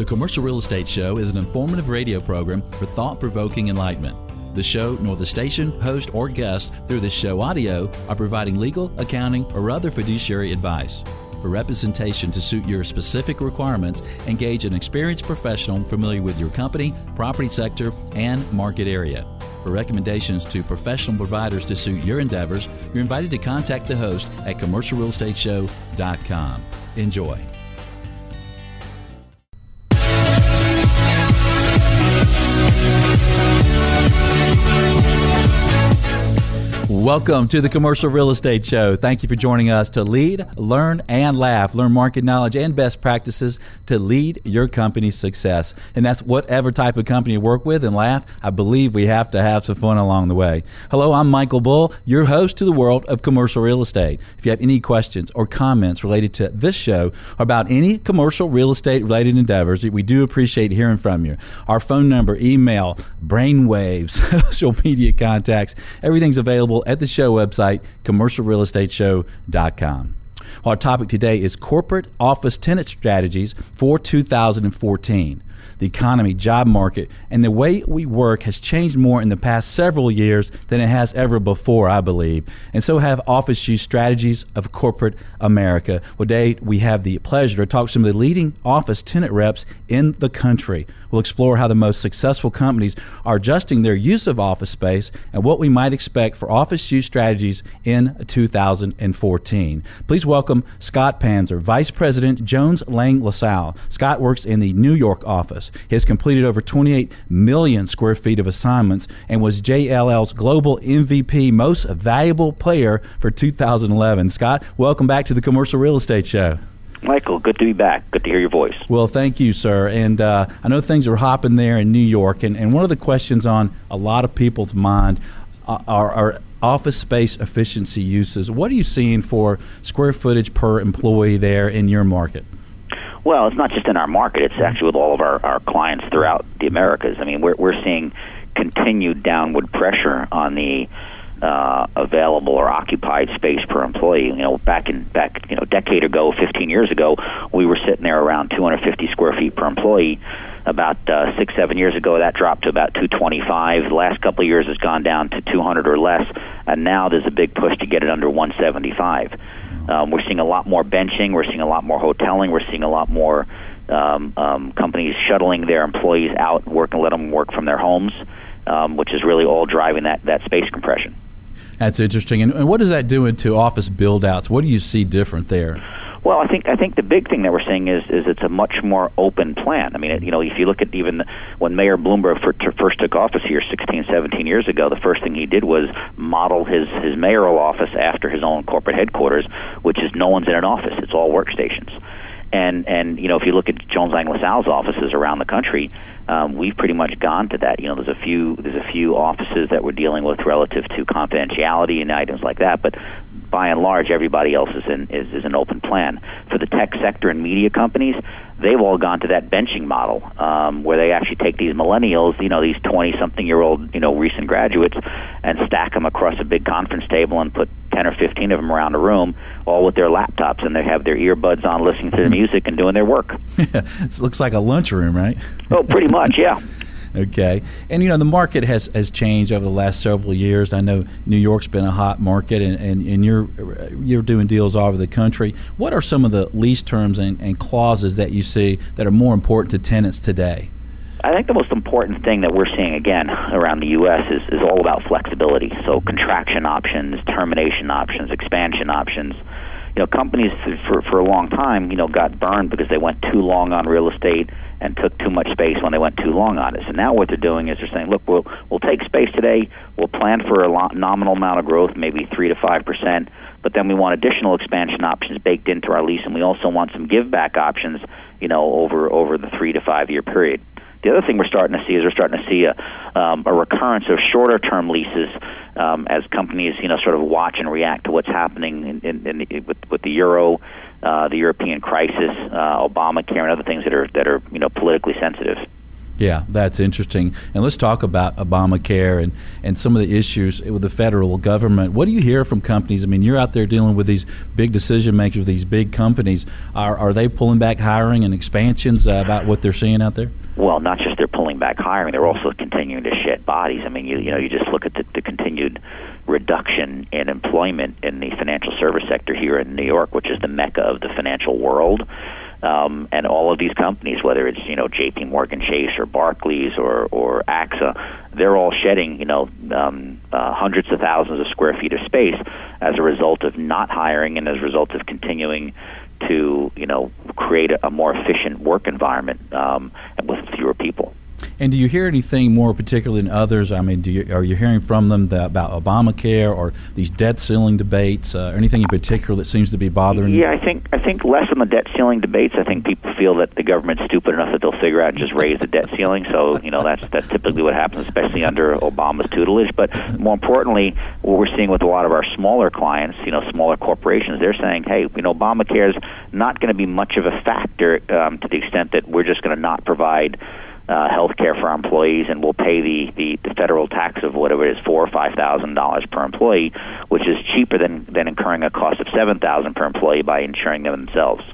The Commercial Real Estate Show is an informative radio program for thought provoking enlightenment. The show, nor the station, host, or guests through this show audio are providing legal, accounting, or other fiduciary advice. For representation to suit your specific requirements, engage an experienced professional familiar with your company, property sector, and market area. For recommendations to professional providers to suit your endeavors, you're invited to contact the host at commercialrealestateshow.com. Enjoy. Welcome to the Commercial Real Estate Show. Thank you for joining us to lead, learn, and laugh. Learn market knowledge and best practices to lead your company's success. And that's whatever type of company you work with and laugh. I believe we have to have some fun along the way. Hello, I'm Michael Bull, your host to the world of commercial real estate. If you have any questions or comments related to this show or about any commercial real estate related endeavors, we do appreciate hearing from you. Our phone number, email, brainwaves, social media contacts, everything's available at the show website, commercialrealestateshow.com. Our topic today is corporate office tenant strategies for 2014 the economy, job market, and the way we work has changed more in the past several years than it has ever before, I believe. And so have office use strategies of corporate America. Today we have the pleasure to talk to some of the leading office tenant reps in the country. We'll explore how the most successful companies are adjusting their use of office space and what we might expect for office use strategies in 2014. Please welcome Scott Panzer, Vice President Jones Lang LaSalle. Scott works in the New York office. He has completed over 28 million square feet of assignments and was JLL's global MVP most valuable player for 2011. Scott, welcome back to the Commercial Real Estate Show. Michael, good to be back. Good to hear your voice. Well, thank you, sir. And uh, I know things are hopping there in New York, and, and one of the questions on a lot of people's mind uh, are, are office space efficiency uses. What are you seeing for square footage per employee there in your market? Well, it's not just in our market; it's actually with all of our, our clients throughout the Americas. I mean, we're we're seeing continued downward pressure on the uh, available or occupied space per employee. You know, back in back you know, decade ago, 15 years ago, we were sitting there around 250 square feet per employee. About uh, six, seven years ago, that dropped to about 225. The last couple of years has gone down to 200 or less, and now there's a big push to get it under 175. Um, we're seeing a lot more benching. We're seeing a lot more hoteling. We're seeing a lot more um, um, companies shuttling their employees out, work and let them work from their homes, um, which is really all driving that that space compression. That's interesting. And, and what is that doing to office build outs? What do you see different there? Well, I think I think the big thing that we're seeing is is it's a much more open plan. I mean, you know, if you look at even when Mayor Bloomberg first took office here 16, 17 years ago, the first thing he did was model his his mayoral office after his own corporate headquarters, which is no one's in an office; it's all workstations and and you know if you look at Jones Lang LaSalle's offices around the country, um, we've pretty much gone to that. You know, there's a few there's a few offices that we're dealing with relative to confidentiality and items like that, but by and large, everybody else is in is, is an open plan. For the tech sector and media companies, they've all gone to that benching model um, where they actually take these millennials, you know, these twenty something year old, you know, recent graduates, and stack them across a big conference table and put ten or fifteen of them around a room all with their laptops and they have their earbuds on listening to the music and doing their work. it looks like a lunchroom, right? oh, pretty much, yeah. okay. And, you know, the market has, has changed over the last several years. I know New York's been a hot market, and, and, and you're, you're doing deals all over the country. What are some of the lease terms and, and clauses that you see that are more important to tenants today? I think the most important thing that we're seeing again around the U.S. is, is all about flexibility. So contraction options, termination options, expansion options. You know, companies for for a long time, you know, got burned because they went too long on real estate and took too much space when they went too long on it. So now what they're doing is they're saying, look, we'll we'll take space today, we'll plan for a nominal amount of growth, maybe three to five percent, but then we want additional expansion options baked into our lease, and we also want some give back options, you know, over over the three to five year period. The other thing we're starting to see is we're starting to see a, um, a recurrence of shorter term leases um, as companies, you know, sort of watch and react to what's happening in, in, in, with, with the euro, uh, the European crisis, uh, Obamacare, and other things that are that are you know politically sensitive. Yeah, that's interesting. And let's talk about Obamacare and, and some of the issues with the federal government. What do you hear from companies? I mean, you're out there dealing with these big decision makers, these big companies. Are, are they pulling back hiring and expansions uh, about what they're seeing out there? Well, not just they're pulling back hiring, they're also continuing to shed bodies. I mean, you, you know, you just look at the, the continued reduction in employment in the financial service sector here in New York, which is the mecca of the financial world. Um, and all of these companies, whether it's you know J.P. Morgan Chase or Barclays or or AXA, they're all shedding you know um, uh, hundreds of thousands of square feet of space as a result of not hiring and as a result of continuing to you know create a, a more efficient work environment um, with fewer people. And do you hear anything more particular than others? I mean, do you, are you hearing from them that, about Obamacare or these debt ceiling debates? Uh, anything in particular that seems to be bothering? Yeah, I think I think less on the debt ceiling debates. I think people feel that the government's stupid enough that they'll figure out and just raise the debt ceiling. So you know that's that's typically what happens, especially under Obama's tutelage. But more importantly, what we're seeing with a lot of our smaller clients, you know, smaller corporations, they're saying, hey, you know, Obamacare is not going to be much of a factor um, to the extent that we're just going to not provide uh, health care for our employees, and we'll pay the, the, the federal tax of whatever it is, four or five thousand dollars per employee, which is cheaper than, than incurring a cost of seven thousand per employee by insuring them themselves.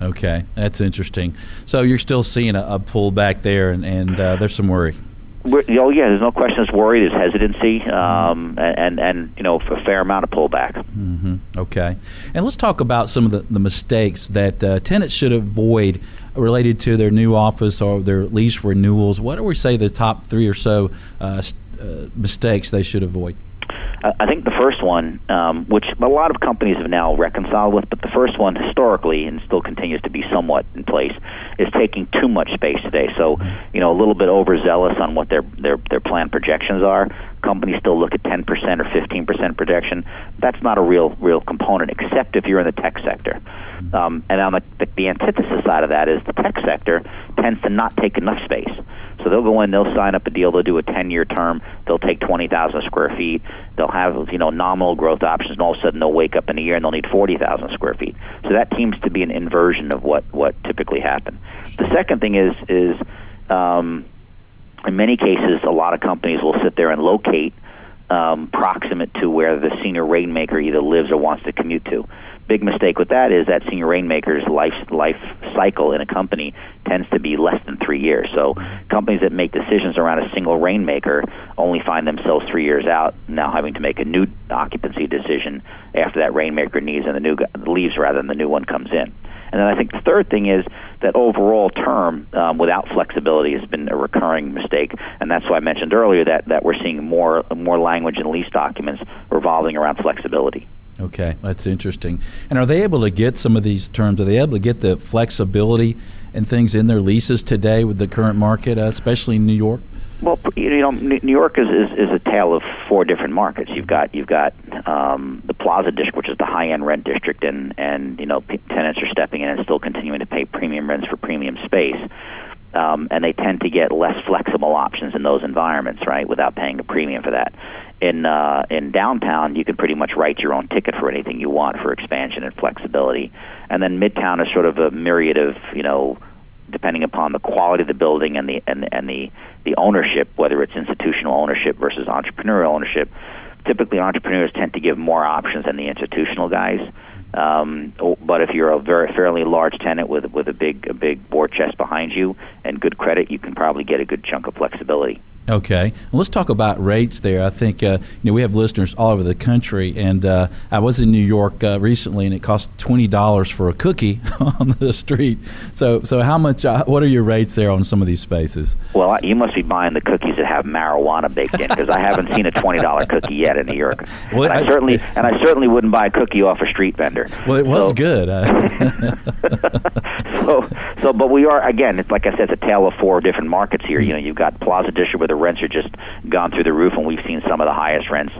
Okay, that's interesting. So you're still seeing a, a pullback there, and, and uh, there's some worry. We're, oh yeah, there's no question. There's worry. There's hesitancy, um, and, and you know a fair amount of pullback. Mm-hmm. Okay, and let's talk about some of the, the mistakes that uh, tenants should avoid related to their new office or their lease renewals. What do we say the top three or so uh, uh, mistakes they should avoid? I think the first one, um, which a lot of companies have now reconciled with, but the first one historically and still continues to be somewhat in place, is taking too much space today. So, you know, a little bit overzealous on what their their their plan projections are. Companies still look at 10% or 15% projection. That's not a real real component, except if you're in the tech sector. Um, and on the, the the antithesis side of that is the tech sector tends to not take enough space. So they'll go in, they'll sign up a deal, they'll do a 10-year term, they'll take 20,000 square feet, they'll have you know nominal growth options, and all of a sudden they'll wake up in a year and they'll need 40,000 square feet. So that seems to be an inversion of what what typically happens. The second thing is is um, in many cases, a lot of companies will sit there and locate um, proximate to where the senior rainmaker either lives or wants to commute to big mistake with that is that senior rainmaker's life life cycle in a company tends to be less than three years. So companies that make decisions around a single rainmaker only find themselves three years out now having to make a new occupancy decision after that rainmaker needs and the new leaves rather than the new one comes in. And then I think the third thing is that overall term um, without flexibility has been a recurring mistake, and that's why I mentioned earlier that, that we're seeing more more language in lease documents revolving around flexibility. Okay, that's interesting. And are they able to get some of these terms? Are they able to get the flexibility and things in their leases today with the current market, uh, especially in New York? Well, you know, New York is, is is a tale of four different markets. You've got you've got um, the Plaza District, which is the high end rent district, and and you know p- tenants are stepping in and still continuing to pay premium rents for premium space. Um, and they tend to get less flexible options in those environments, right, without paying a premium for that in uh, in downtown, you can pretty much write your own ticket for anything you want for expansion and flexibility. And then midtown is sort of a myriad of you know, depending upon the quality of the building and the and and the the ownership, whether it's institutional ownership versus entrepreneurial ownership. Typically, entrepreneurs tend to give more options than the institutional guys. Um, but if you're a very fairly large tenant with with a big a big war chest behind you and good credit, you can probably get a good chunk of flexibility. Okay, well, let's talk about rates there. I think uh, you know we have listeners all over the country, and uh, I was in New York uh, recently, and it cost twenty dollars for a cookie on the street. So, so how much? Uh, what are your rates there on some of these spaces? Well, you must be buying the cookies that have marijuana baked in, because I haven't seen a twenty dollar cookie yet in New York. Well, and I, I, certainly and I certainly wouldn't buy a cookie off a street vendor. Well, it was so, good. so, so, but we are again. It's like I said, it's a tale of four different markets here. You know, you've got Plaza District where the rents are just gone through the roof, and we've seen some of the highest rents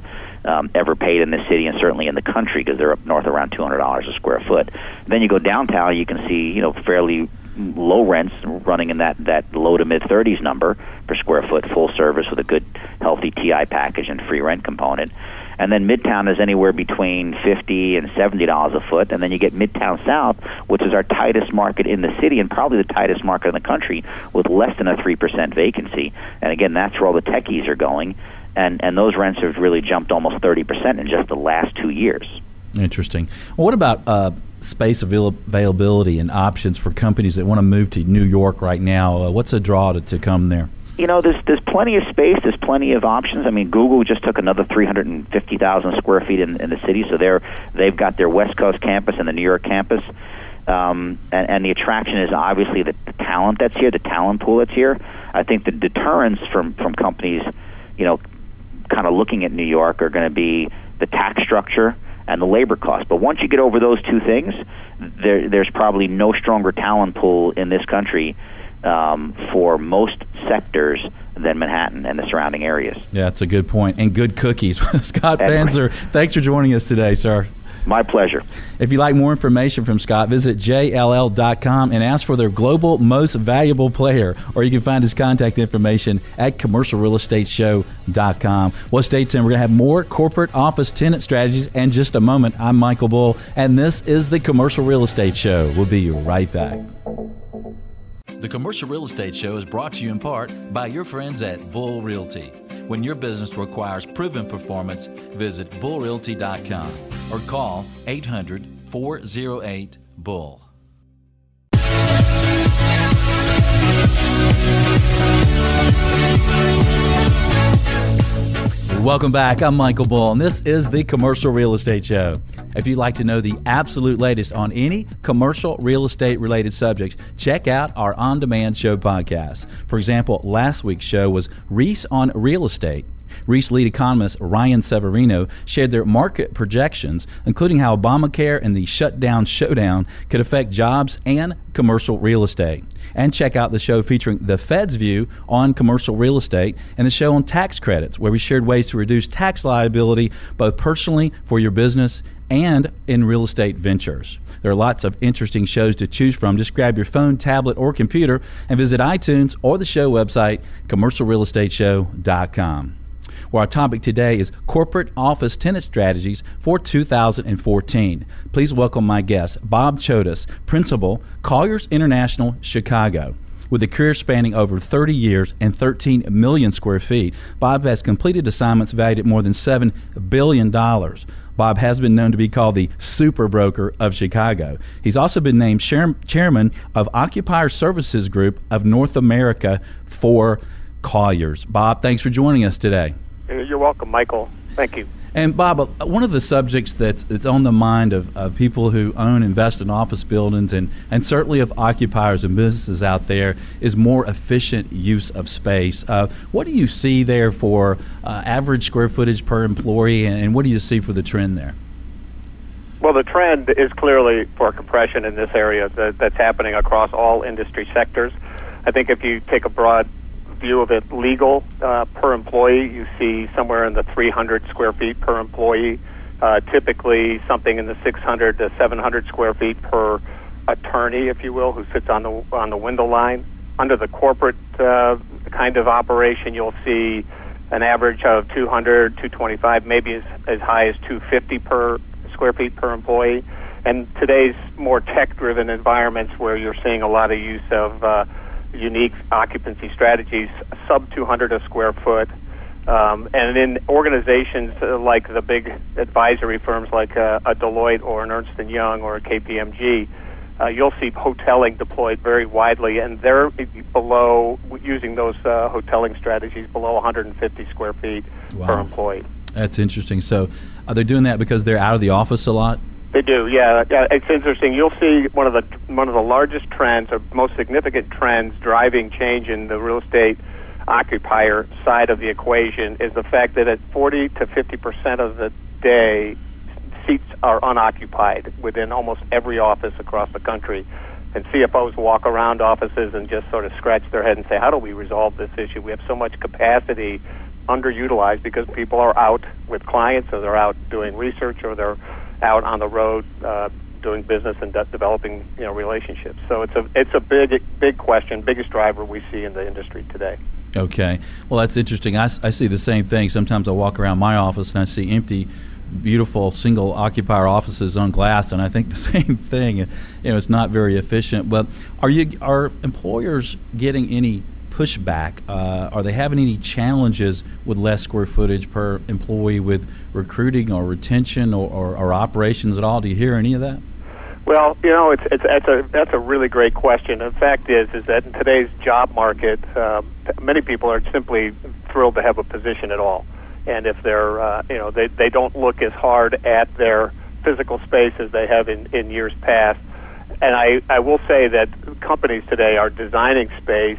um, ever paid in the city and certainly in the country because they're up north around two hundred dollars a square foot. Then you go downtown, you can see you know fairly low rents running in that that low to mid 30s number per square foot, full service with a good healthy TI package and free rent component. And then Midtown is anywhere between fifty and seventy dollars a foot, and then you get Midtown South, which is our tightest market in the city and probably the tightest market in the country, with less than a three percent vacancy. And again, that's where all the techies are going, and and those rents have really jumped almost thirty percent in just the last two years. Interesting. Well, what about uh, space availability and options for companies that want to move to New York right now? Uh, what's a draw to, to come there? You know, there's there's plenty of space. There's plenty of options. I mean, Google just took another 350,000 square feet in, in the city, so they're they've got their West Coast campus and the New York campus. Um, and, and the attraction is obviously the, the talent that's here, the talent pool that's here. I think the deterrence from from companies, you know, kind of looking at New York are going to be the tax structure and the labor cost. But once you get over those two things, there, there's probably no stronger talent pool in this country um, for most sectors than Manhattan and the surrounding areas. Yeah, that's a good point. And good cookies. Scott Panzer, thanks for joining us today, sir. My pleasure. If you'd like more information from Scott, visit jll.com and ask for their global most valuable player, or you can find his contact information at commercialrealestateshow.com. Well, stay tuned. We're going to have more corporate office tenant strategies in just a moment. I'm Michael Bull, and this is the Commercial Real Estate Show. We'll be right back. The Commercial Real Estate Show is brought to you in part by your friends at Bull Realty. When your business requires proven performance, visit bullrealty.com or call 800 408 Bull. Welcome back. I'm Michael Bull, and this is the Commercial Real Estate Show. If you'd like to know the absolute latest on any commercial real estate related subjects, check out our on demand show podcast. For example, last week's show was Reis on Real Estate. Reis lead economist Ryan Severino shared their market projections, including how Obamacare and the shutdown showdown could affect jobs and commercial real estate. And check out the show featuring the Fed's view on commercial real estate and the show on tax credits, where we shared ways to reduce tax liability both personally for your business and in real estate ventures. There are lots of interesting shows to choose from. Just grab your phone, tablet, or computer and visit iTunes or the show website, commercialrealestateshow.com where our topic today is corporate office tenant strategies for 2014. Please welcome my guest, Bob Chodas, Principal, Colliers International, Chicago. With a career spanning over 30 years and 13 million square feet, Bob has completed assignments valued at more than $7 billion. Bob has been known to be called the super broker of Chicago. He's also been named chairman of Occupier Services Group of North America for Colliers. Bob, thanks for joining us today. You're welcome, Michael. Thank you. And Bob, uh, one of the subjects that's, that's on the mind of, of people who own, invest in office buildings, and, and certainly of occupiers and businesses out there, is more efficient use of space. Uh, what do you see there for uh, average square footage per employee, and what do you see for the trend there? Well, the trend is clearly for compression in this area that, that's happening across all industry sectors. I think if you take a broad view of it legal uh, per employee, you see somewhere in the 300 square feet per employee. Uh, typically, something in the 600 to 700 square feet per attorney, if you will, who sits on the on the window line. Under the corporate uh, kind of operation, you'll see an average of 200, 225, maybe as, as high as 250 per square feet per employee. And today's more tech-driven environments, where you're seeing a lot of use of uh, unique occupancy strategies, sub 200 a square foot. Um, and in organizations uh, like the big advisory firms like uh, a Deloitte or an Ernst & Young or a KPMG, uh, you'll see hoteling deployed very widely, and they're below, using those uh, hoteling strategies, below 150 square feet wow. per employee. That's interesting. So are they doing that because they're out of the office a lot? They do, yeah. yeah. It's interesting. You'll see one of the one of the largest trends or most significant trends driving change in the real estate occupier side of the equation is the fact that at 40 to 50 percent of the day, seats are unoccupied within almost every office across the country. And CFOs walk around offices and just sort of scratch their head and say, "How do we resolve this issue? We have so much capacity underutilized because people are out with clients, or they're out doing research, or they're out on the road uh, doing business and de- developing you know relationships. So it's a it's a big big question, biggest driver we see in the industry today. Okay. Well, that's interesting. I, I see the same thing. Sometimes I walk around my office and I see empty beautiful single occupier offices on glass, and I think the same thing. You know, it's not very efficient. But are you are employers getting any pushback? Uh, are they having any challenges with less square footage per employee with recruiting or retention or, or, or operations at all? Do you hear any of that? Well, you know, it's it's that's a that's a really great question. The fact is, is that in today's job market, uh, many people are simply thrilled to have a position at all and if they're uh, you know they they don't look as hard at their physical space as they have in in years past. And I I will say that companies today are designing space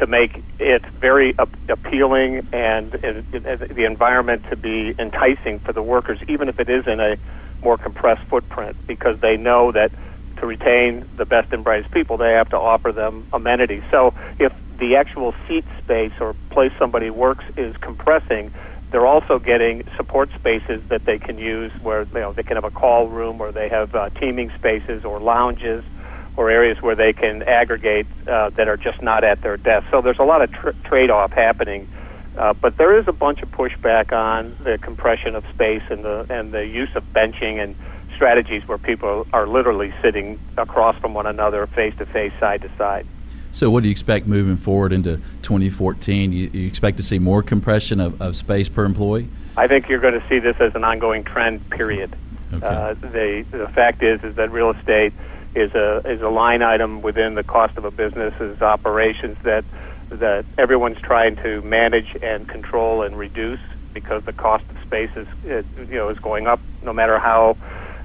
to make it very appealing and, and, and the environment to be enticing for the workers, even if it is in a more compressed footprint, because they know that to retain the best and brightest people, they have to offer them amenities. So if the actual seat space or place somebody works is compressing, they're also getting support spaces that they can use where you know they can have a call room or they have uh, teaming spaces or lounges or areas where they can aggregate uh, that are just not at their desk. So there's a lot of tr- trade-off happening. Uh, but there is a bunch of pushback on the compression of space and the and the use of benching and strategies where people are literally sitting across from one another, face to face, side to side. So, what do you expect moving forward into 2014? You, you expect to see more compression of, of, space per employee? I think you're going to see this as an ongoing trend. Period. Okay. Uh, the the fact is is that real estate is a is a line item within the cost of a business's operations that that everyone's trying to manage and control and reduce because the cost of space is you know is going up no matter how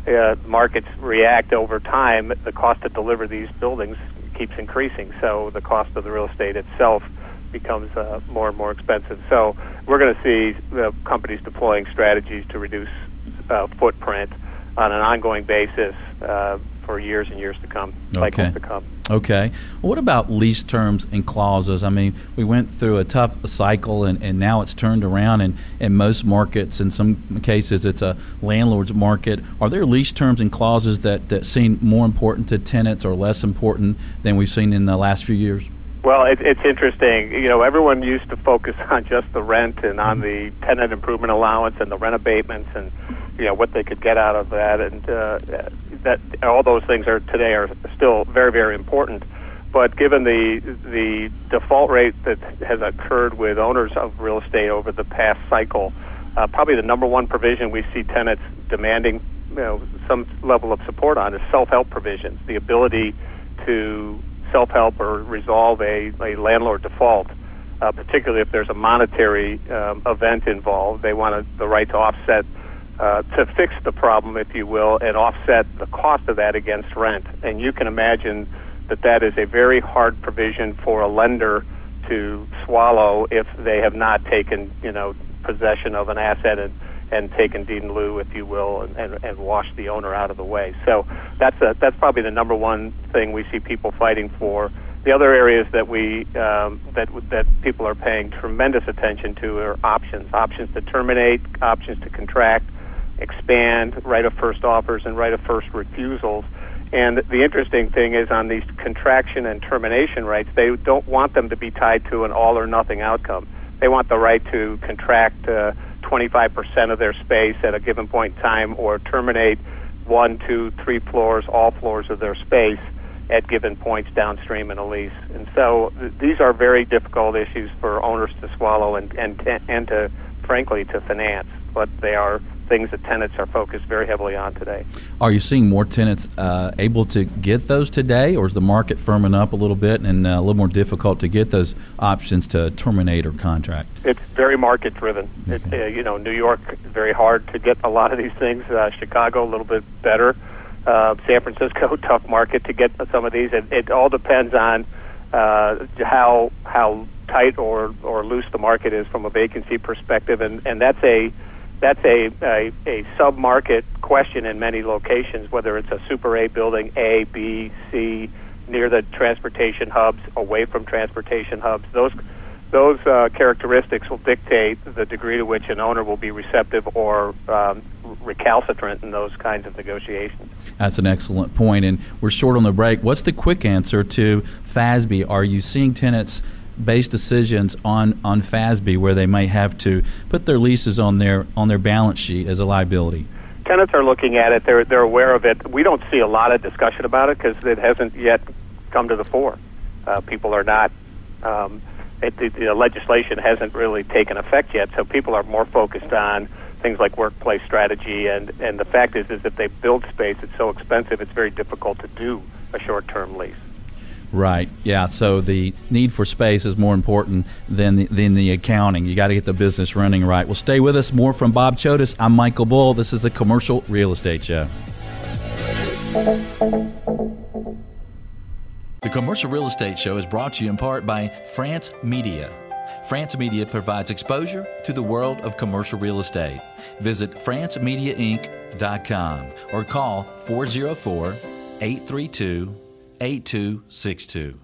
uh, markets react over time the cost to deliver these buildings keeps increasing. So the cost of the real estate itself becomes uh, more and more expensive. So we're going to see the companies deploying strategies to reduce uh, footprint on an ongoing basis uh, for years and years to come, cycles okay. to come. Okay. Well, what about lease terms and clauses? I mean, we went through a tough cycle, and, and now it's turned around. And in most markets, in some cases, it's a landlord's market. Are there lease terms and clauses that, that seem more important to tenants or less important than we've seen in the last few years? Well, it, it's interesting. You know, everyone used to focus on just the rent and on mm-hmm. the tenant improvement allowance and the rent abatements and you know what they could get out of that, and uh, that all those things are today are still very very important. But given the the default rate that has occurred with owners of real estate over the past cycle, uh, probably the number one provision we see tenants demanding you know some level of support on is self-help provisions, the ability to self-help or resolve a, a landlord default. Uh, particularly if there's a monetary um, event involved, they want a, the right to offset uh, to fix the problem, if you will, and offset the cost of that against rent. And you can imagine that that is a very hard provision for a lender to swallow if they have not taken, you know, possession of an asset and, and taken deed in lieu, if you will, and, and, and washed the owner out of the way. So that's a, that's probably the number one thing we see people fighting for. The other areas that we um, that that people are paying tremendous attention to are options, options to terminate, options to contract, expand, right of first offers, and right of first refusals. And the interesting thing is on these contraction and termination rights, they don't want them to be tied to an all or nothing outcome. They want the right to contract uh, 25% of their space at a given point in time or terminate one, two, three floors, all floors of their space at given points downstream in a lease. And so th- these are very difficult issues for owners to swallow and, and, and to, frankly, to finance. But they are things that tenants are focused very heavily on today. Are you seeing more tenants uh, able to get those today, or is the market firming up a little bit and uh, a little more difficult to get those options to terminate or contract? It's very market driven. Okay. uh, you know, New York very hard to get a lot of these things. Uh, Chicago a little bit better. Uh, San Francisco tough market to get some of these. It, it all depends on uh, how how tight or or loose the market is from a vacancy perspective, and and that's a that's a, a, a sub-market question in many locations, whether it's a Super A building, A, B, C, near the transportation hubs, away from transportation hubs. Those those uh, characteristics will dictate the degree to which an owner will be receptive or um, recalcitrant in those kinds of negotiations. That's an excellent point, and we're short on the break. What's the quick answer to FASB? Are you seeing tenants based decisions on, on FASB where they may have to put their leases on their on their balance sheet as a liability? Tenants are looking at it. They're they're aware of it. We don't see a lot of discussion about it because it hasn't yet come to the fore. Uh, people are not. Um, it, the, the legislation hasn't really taken effect yet, so people are more focused on things like workplace strategy. And and the fact is, is if they build space, it's so expensive, it's very difficult to do a short-term lease. Right. Yeah. So the need for space is more important than the, than the accounting. You got to get the business running right. Well, stay with us. More from Bob Chodes. I'm Michael Bull. This is the Commercial Real Estate Show. The Commercial Real Estate Show is brought to you in part by France Media. France Media provides exposure to the world of commercial real estate. Visit francemediainc.com or call 404 832 8262.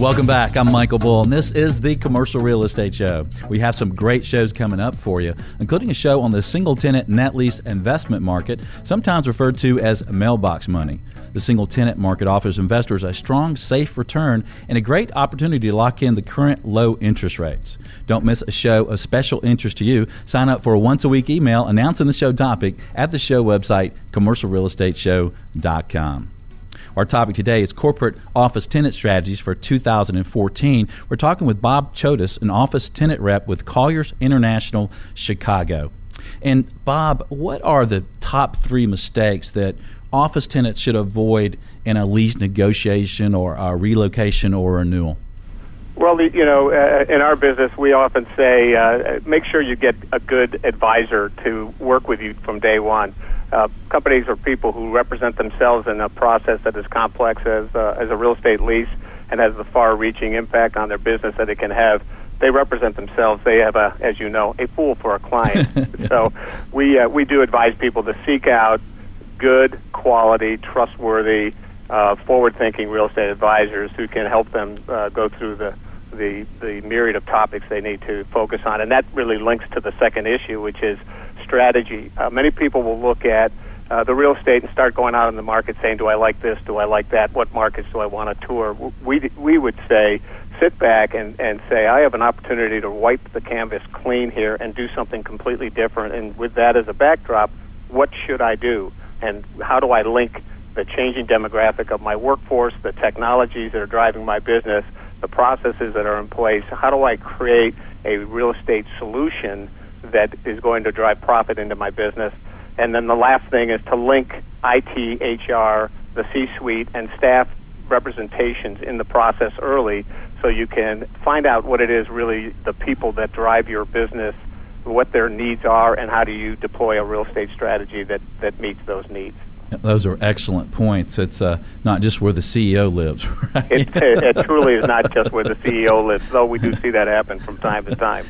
Welcome back. I'm Michael Bull, and this is the Commercial Real Estate Show. We have some great shows coming up for you, including a show on the single tenant net lease investment market, sometimes referred to as mailbox money. The single tenant market offers investors a strong, safe return and a great opportunity to lock in the current low interest rates. Don't miss a show of special interest to you. Sign up for a once a week email announcing the show topic at the show website, commercialrealestateshow.com. Our topic today is corporate office tenant strategies for 2014. We're talking with Bob Chodes, an office tenant rep with Colliers International Chicago. And Bob, what are the top three mistakes that office tenants should avoid in a lease negotiation or a relocation or renewal? Well, you know, uh, in our business, we often say uh, make sure you get a good advisor to work with you from day one uh, companies or people who represent themselves in a process that is complex as uh, as a real estate lease and has the far-reaching impact on their business that it can have. They represent themselves. They have a, as you know, a fool for a client. so we uh, we do advise people to seek out good, quality, trustworthy, uh, forward-thinking real estate advisors who can help them uh, go through the the the myriad of topics they need to focus on, and that really links to the second issue, which is strategy. Uh, many people will look at uh, the real estate and start going out in the market saying, "Do I like this? Do I like that? What markets do I want to tour?" We we would say, sit back and and say, "I have an opportunity to wipe the canvas clean here and do something completely different." And with that as a backdrop, what should I do? And how do I link the changing demographic of my workforce, the technologies that are driving my business, the processes that are in place? How do I create a real estate solution? that is going to drive profit into my business. And then the last thing is to link IT, HR, the C suite, and staff representations in the process early so you can find out what it is really the people that drive your business, what their needs are, and how do you deploy a real estate strategy that, that meets those needs. Those are excellent points. It's uh, not just where the CEO lives, right? It, it, it, truly is not just where the CEO lives, though we do see that happen from time to time.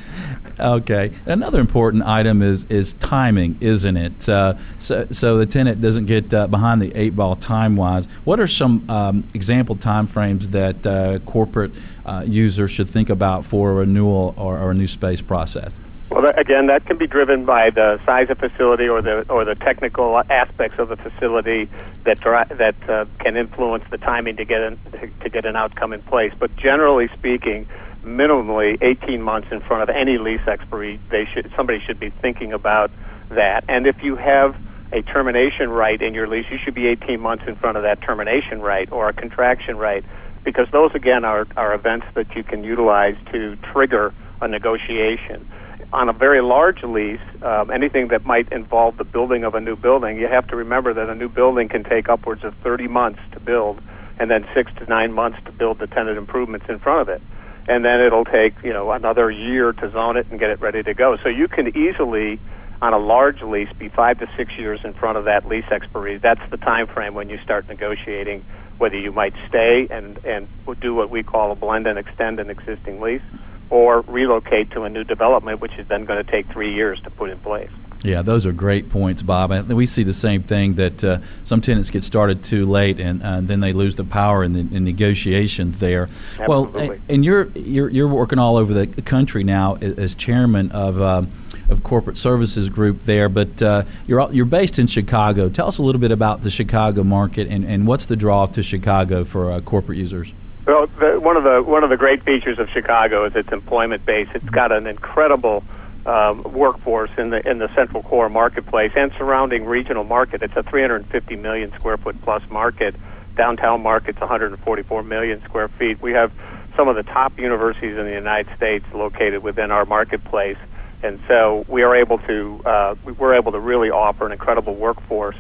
Okay. Another important item is is timing, isn't it? Uh, so, so the tenant doesn't get uh, behind the eight ball time wise. What are some um, example time frames that uh, corporate uh, users should think about for a renewal or, or a new space process? Well, that, again, that can be driven by the size of facility or the or the technical aspects of the facility that that uh, can influence the timing to get an, to get an outcome in place. But generally speaking, minimally 18 months in front of any lease expiry, they should somebody should be thinking about that. And if you have a termination right in your lease, you should be 18 months in front of that termination right or a contraction right, because those again are are events that you can utilize to trigger a negotiation on a very large lease, um, anything that might involve the building of a new building, you have to remember that a new building can take upwards of 30 months to build, and then six to nine months to build the tenant improvements in front of it, and then it'll take you know another year to zone it and get it ready to go. So you can easily, on a large lease, be five to six years in front of that lease expiry. That's the time frame when you start negotiating whether you might stay and and do what we call a blend and extend an existing lease or relocate to a new development, which is then going to take three years to put in place. Yeah, those are great points, Bob. And we see the same thing that uh, some tenants get started too late, and uh, then they lose the power in the in negotiations there. Absolutely. Well, and you're, you're you're working all over the country now as chairman of. Uh, of Corporate Services Group there. But uh, you're you're based in Chicago. Tell us a little bit about the Chicago market and, and what's the draw to Chicago for uh, corporate users. Well, the, one of the one of the great features of Chicago is its employment base. It's got an incredible um, workforce in the in the central core marketplace and surrounding regional market. It's a 350 million square foot plus market. Downtown market's 144 million square feet. We have some of the top universities in the United States located within our marketplace, and so we are able to uh, we're able to really offer an incredible workforce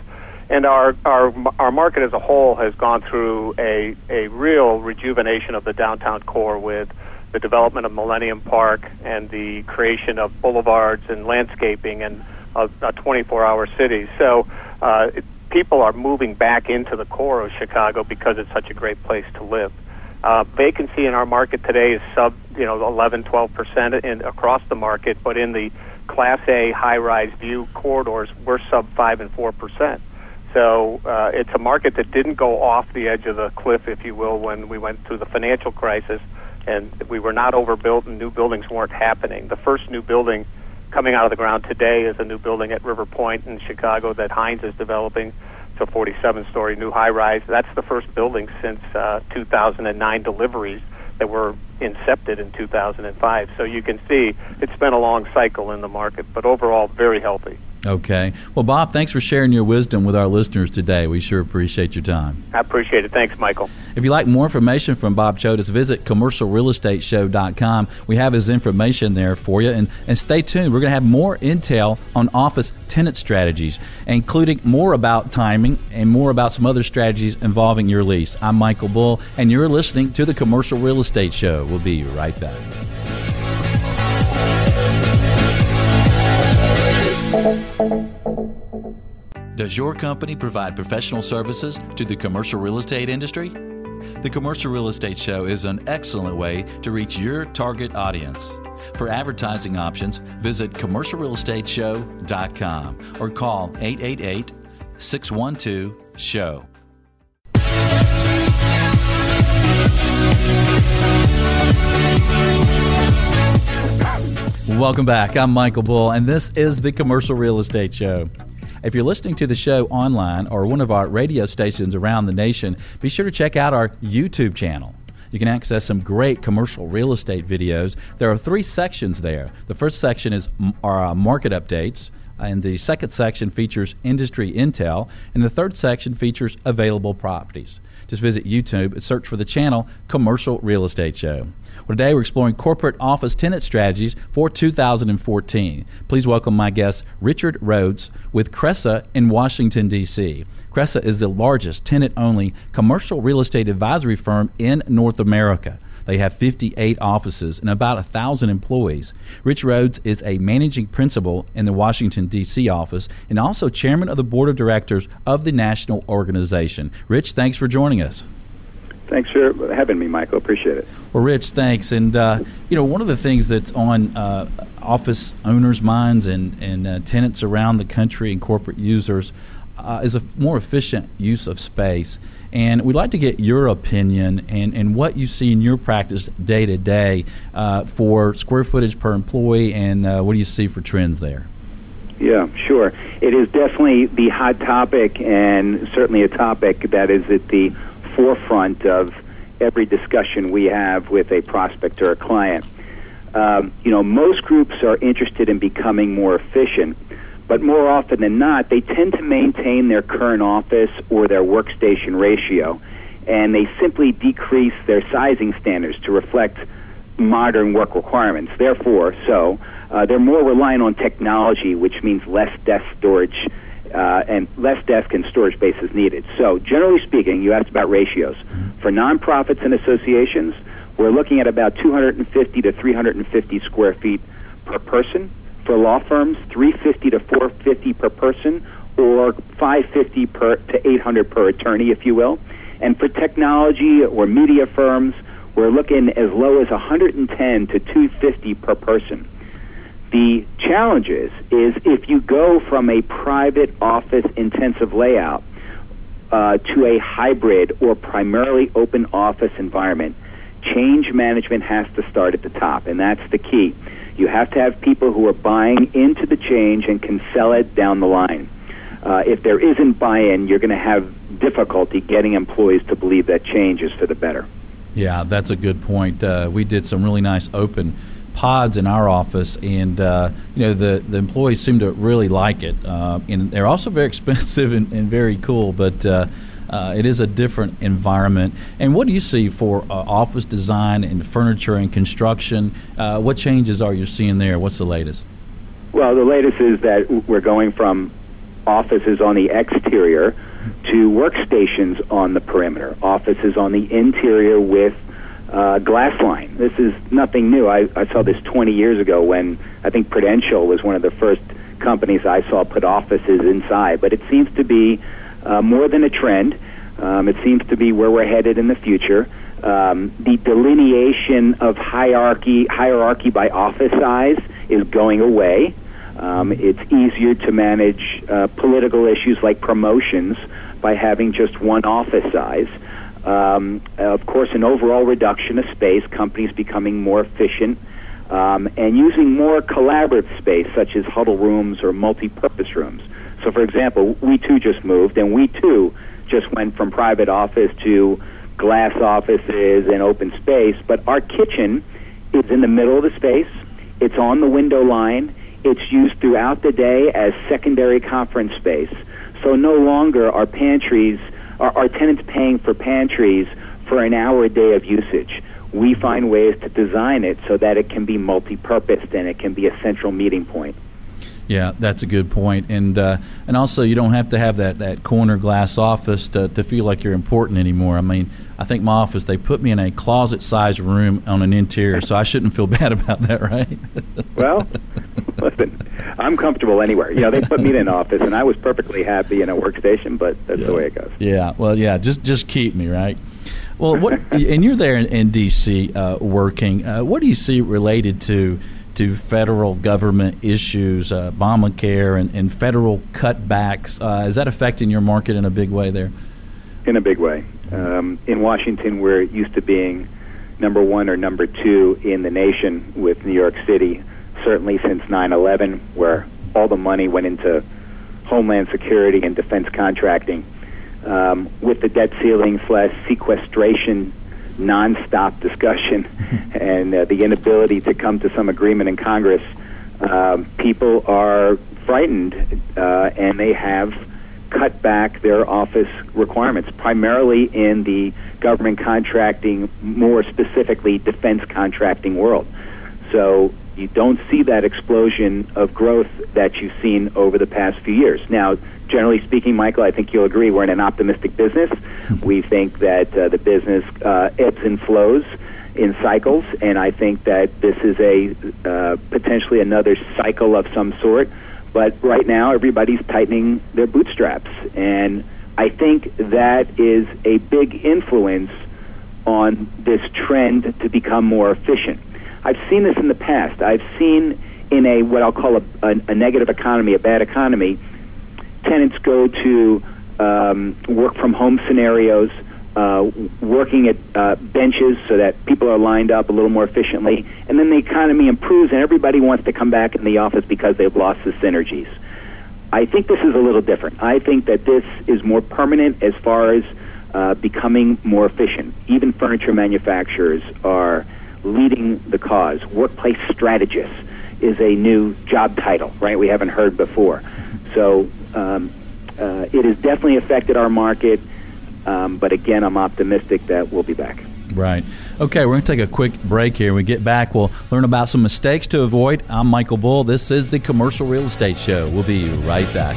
and our our our market as a whole has gone through a a real rejuvenation of the downtown core with the development of Millennium Park and the creation of boulevards and landscaping and a, a 24-hour city. So uh, it, people are moving back into the core of Chicago because it's such a great place to live. Uh, vacancy in our market today is sub, you know, 11, 12 percent in across the market, but in the Class A high-rise view corridors, we're sub five and four percent. So uh, it's a market that didn't go off the edge of the cliff, if you will, when we went through the financial crisis, and we were not overbuilt and new buildings weren't happening. The first new building coming out of the ground today is a new building at River Point in Chicago that Hines is developing. It's a 47-story new high-rise. That's the first building since uh, 2009 deliveries that were incepted in 2005. So you can see it's been a long cycle in the market, but overall very healthy. Okay. Well, Bob, thanks for sharing your wisdom with our listeners today. We sure appreciate your time. I appreciate it. Thanks, Michael. If you'd like more information from Bob Chodes, visit commercialrealestateshow.com. We have his information there for you. And, and stay tuned. We're going to have more intel on office tenant strategies, including more about timing and more about some other strategies involving your lease. I'm Michael Bull, and you're listening to the Commercial Real Estate Show. We'll be right back. Does your company provide professional services to the commercial real estate industry? The Commercial Real Estate Show is an excellent way to reach your target audience. For advertising options, visit commercialrealestateshow.com or call 888 612 SHOW. Welcome back. I'm Michael Bull, and this is the Commercial Real Estate Show. If you're listening to the show online or one of our radio stations around the nation, be sure to check out our YouTube channel. You can access some great commercial real estate videos. There are three sections there. The first section is our uh, market updates, and the second section features industry intel, and the third section features available properties. Just visit YouTube and search for the channel Commercial Real Estate Show. Well, today we're exploring corporate office tenant strategies for 2014. Please welcome my guest, Richard Rhodes, with Cresa in Washington, D.C. Cresa is the largest tenant only commercial real estate advisory firm in North America. They have 58 offices and about 1,000 employees. Rich Rhodes is a managing principal in the Washington, D.C. office and also chairman of the board of directors of the national organization. Rich, thanks for joining us. Thanks for having me, Michael. Appreciate it. Well, Rich, thanks. And uh, you know, one of the things that's on uh, office owners' minds and and uh, tenants around the country and corporate users uh, is a more efficient use of space. And we'd like to get your opinion and, and what you see in your practice day to day uh, for square footage per employee, and uh, what do you see for trends there? Yeah, sure. It is definitely the hot topic, and certainly a topic that is at the forefront of every discussion we have with a prospect or a client. Um, you know, most groups are interested in becoming more efficient but more often than not, they tend to maintain their current office or their workstation ratio, and they simply decrease their sizing standards to reflect modern work requirements. Therefore, so uh, they're more reliant on technology, which means less desk storage uh, and less desk and storage space is needed. So, generally speaking, you asked about ratios. For nonprofits and associations, we're looking at about 250 to 350 square feet per person for law firms, 350 to 450 per person, or 550 per to 800 per attorney, if you will. And for technology or media firms, we're looking as low as 110 to 250 per person. The challenge is, is if you go from a private office intensive layout uh, to a hybrid or primarily open office environment, change management has to start at the top, and that's the key You have to have people who are buying into the change and can sell it down the line. Uh, if there isn't buy-in, you're going to have difficulty getting employees to believe that change is for the better. Yeah, that's a good point. Uh, we did some really nice open pods in our office, and uh, you know the the employees seem to really like it. Uh, and they're also very expensive and, and very cool, but. Uh, it is a different environment. And what do you see for uh, office design and furniture and construction? Uh, what changes are you seeing there? What's the latest? Well, the latest is that we're going from offices on the exterior to workstations on the perimeter, offices on the interior with uh, glass line. This is nothing new. I, I saw this 20 years ago when I think Prudential was one of the first companies I saw put offices inside. But it seems to be uh, more than a trend. Um, it seems to be where we're headed in the future. Um, the delineation of hierarchy hierarchy by office size is going away. Um, it's easier to manage uh, political issues like promotions by having just one office size. Um, of course, an overall reduction of space, companies becoming more efficient, um, and using more collaborative space, such as huddle rooms or multi purpose rooms. So, for example, we too just moved, and we too just went from private office to glass offices and open space, but our kitchen is in the middle of the space, it's on the window line it's used throughout the day as secondary conference space. So no longer are pantries, are, are tenants paying for pantries for an hour a day of usage. We find ways to design it so that it can be multi-purposed and it can be a central meeting point. Yeah, that's a good point, and uh, and also you don't have to have that, that corner glass office to, to feel like you're important anymore. I mean, I think my office they put me in a closet sized room on an interior, so I shouldn't feel bad about that, right? well, listen, I'm comfortable anywhere. You know, they put me in an office, and I was perfectly happy in a workstation, but that's yeah. the way it goes. Yeah, well, yeah, just just keep me right. Well, what and you're there in, in D.C. Uh, working. Uh, what do you see related to to federal government issues, uh, Obamacare, and, and federal cutbacks. Uh, is that affecting your market in a big way there? In a big way. Um, in Washington, we're used to being number one or number two in the nation with New York City, certainly since 9 11, where all the money went into homeland security and defense contracting. Um, with the debt ceiling slash sequestration nonstop discussion and uh, the inability to come to some agreement in Congress, um, people are frightened uh, and they have cut back their office requirements, primarily in the government contracting, more specifically defense contracting world. So you don't see that explosion of growth that you've seen over the past few years. Now, generally speaking, Michael, I think you'll agree we're in an optimistic business. we think that uh, the business uh, ebbs and flows in cycles, and I think that this is a uh, potentially another cycle of some sort. But right now, everybody's tightening their bootstraps, and I think that is a big influence on this trend to become more efficient. I've seen this in the past. I've seen in a what I'll call a, a, a negative economy, a bad economy, tenants go to um, work from home scenarios, uh, working at uh, benches so that people are lined up a little more efficiently, and then the economy improves and everybody wants to come back in the office because they've lost the synergies. I think this is a little different. I think that this is more permanent as far as uh, becoming more efficient. Even furniture manufacturers are leading the cause. Workplace strategist is a new job title, right? We haven't heard before. So um, uh, it has definitely affected our market. Um, but again, I'm optimistic that we'll be back. Right. Okay, we're going to take a quick break here. When we get back, we'll learn about some mistakes to avoid. I'm Michael Bull. This is the Commercial Real Estate Show. We'll be right back.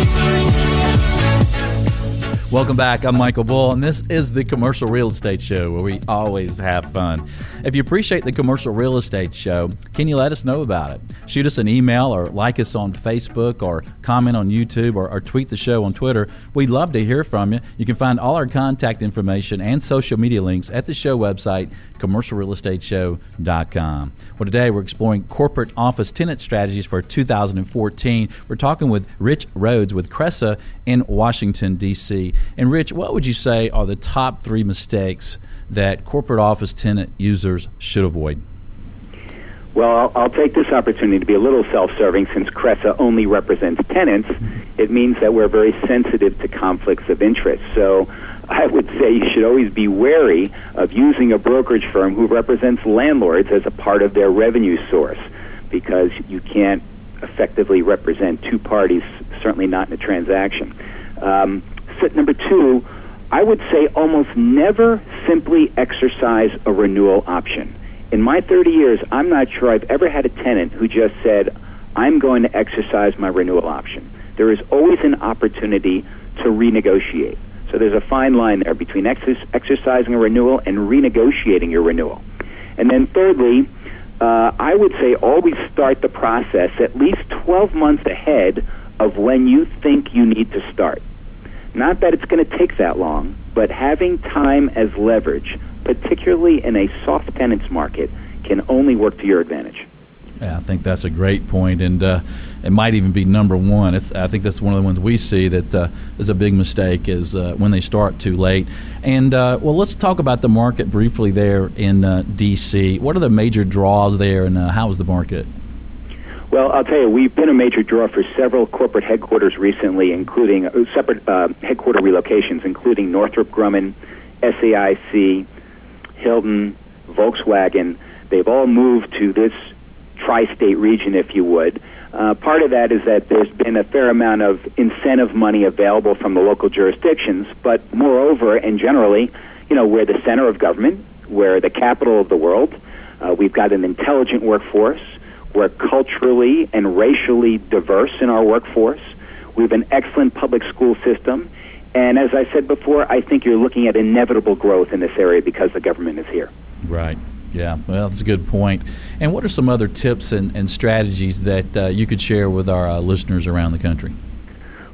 Welcome back. I'm Michael Bull, and this is the Commercial Real Estate Show where we always have fun. If you appreciate the Commercial Real Estate Show, can you let us know about it? Shoot us an email or like us on Facebook or comment on YouTube or, or tweet the show on Twitter. We'd love to hear from you. You can find all our contact information and social media links at the show website, commercialrealestateshow.com. Well, today we're exploring corporate office tenant strategies for 2014. We're talking with Rich Rhodes with Cresa in Washington, D.C. And Rich, what would you say are the top three mistakes that corporate office tenant users should avoid? Well, I'll, I'll take this opportunity to be a little self-serving since Cresa only represents tenants. It means that we're very sensitive to conflicts of interest. So I would say you should always be wary of using a brokerage firm who represents landlords as a part of their revenue source because you can't effectively represent two parties, certainly not in a transaction. Um, number two, I would say almost never simply exercise a renewal option. In my 30 years, I'm not sure I've ever had a tenant who just said, I'm going to exercise my renewal option. There is always an opportunity to renegotiate. So there's a fine line there between exercising a renewal and renegotiating your renewal. And then thirdly, uh, I would say always start the process at least 12 months ahead of when you think you need to start. Not that it's going to take that long, but having time as leverage, particularly in a soft tenants market, can only work to your advantage. Yeah, I think that's a great point, and uh, it might even be number one. It's, I think that's one of the ones we see that uh, is a big mistake is uh, when they start too late. And uh, well, let's talk about the market briefly there in uh, D.C. What are the major draws there, and uh, how is the market? Well, I'll tell you, we've been a major draw for several corporate headquarters recently, including uh, separate uh, headquarter relocations, including Northrop Grumman, SAIC, Hilton, Volkswagen. They've all moved to this tri-state region, if you would. Uh, part of that is that there's been a fair amount of incentive money available from the local jurisdictions, but moreover and generally, you know, we're the center of government, we're the capital of the world. Uh, we've got an intelligent workforce. We're culturally and racially diverse in our workforce. We have an excellent public school system. And as I said before, I think you're looking at inevitable growth in this area because the government is here. Right. Yeah, well, that's a good point. And what are some other tips and, and strategies that uh, you could share with our uh, listeners around the country?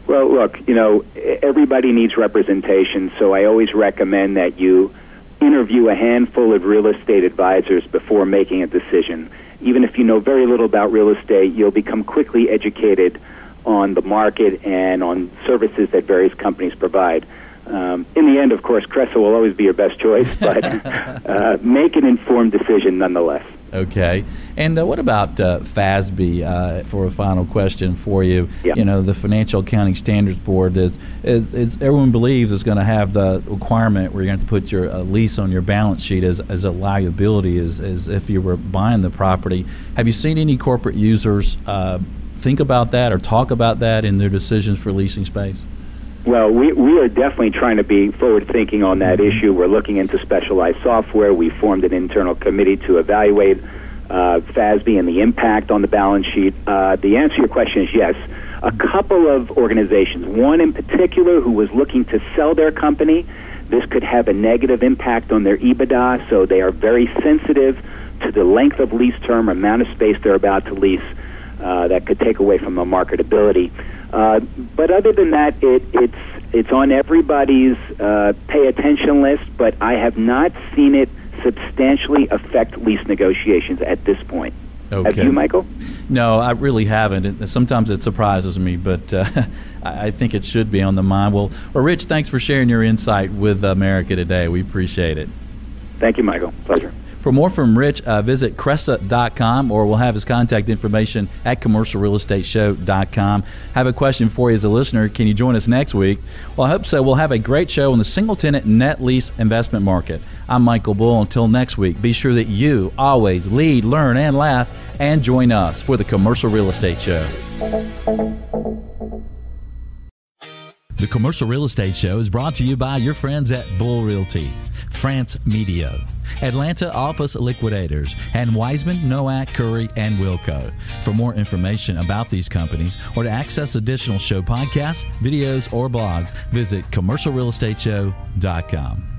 Well, look, you know, everybody needs representation, so I always recommend that you interview a handful of real estate advisors before making a decision even if you know very little about real estate, you'll become quickly educated on the market and on services that various companies provide. Um, in the end, of course, Cresa will always be your best choice, but uh, make an informed decision nonetheless. Okay. And uh, what about uh, FASB uh, for a final question for you? Yep. You know, the Financial Accounting Standards Board is, is, is everyone believes is going to have the requirement where you're going to put your uh, lease on your balance sheet as, as a liability, as, as if you were buying the property. Have you seen any corporate users uh, think about that or talk about that in their decisions for leasing space? Well, we, we are definitely trying to be forward thinking on that mm-hmm. issue. We're looking into specialized software. We formed an internal committee to evaluate uh, FASB and the impact on the balance sheet. Uh, the answer to your question is yes. A couple of organizations, one in particular who was looking to sell their company, this could have a negative impact on their EBITDA, so they are very sensitive to the length of lease term, amount of space they're about to lease. Uh, that could take away from the marketability. Uh, but other than that, it, it's it's on everybody's uh, pay attention list. But I have not seen it substantially affect lease negotiations at this point. Okay. Have you, Michael? No, I really haven't. It, sometimes it surprises me, but uh, I think it should be on the mind. Well, well, Rich, thanks for sharing your insight with America today. We appreciate it. Thank you, Michael. Pleasure. For more from Rich, uh, visit Cresa.com or we'll have his contact information at commercialrealestateshow.com. Have a question for you as a listener. Can you join us next week? Well, I hope so. We'll have a great show on the single tenant net lease investment market. I'm Michael Bull. Until next week, be sure that you always lead, learn, and laugh, and join us for the Commercial Real Estate Show. The Commercial Real Estate Show is brought to you by your friends at Bull Realty, France Media, Atlanta Office Liquidators, and Weissman, Nowack, Curry, and Wilco. For more information about these companies or to access additional show podcasts, videos, or blogs, visit commercialrealestateshow.com.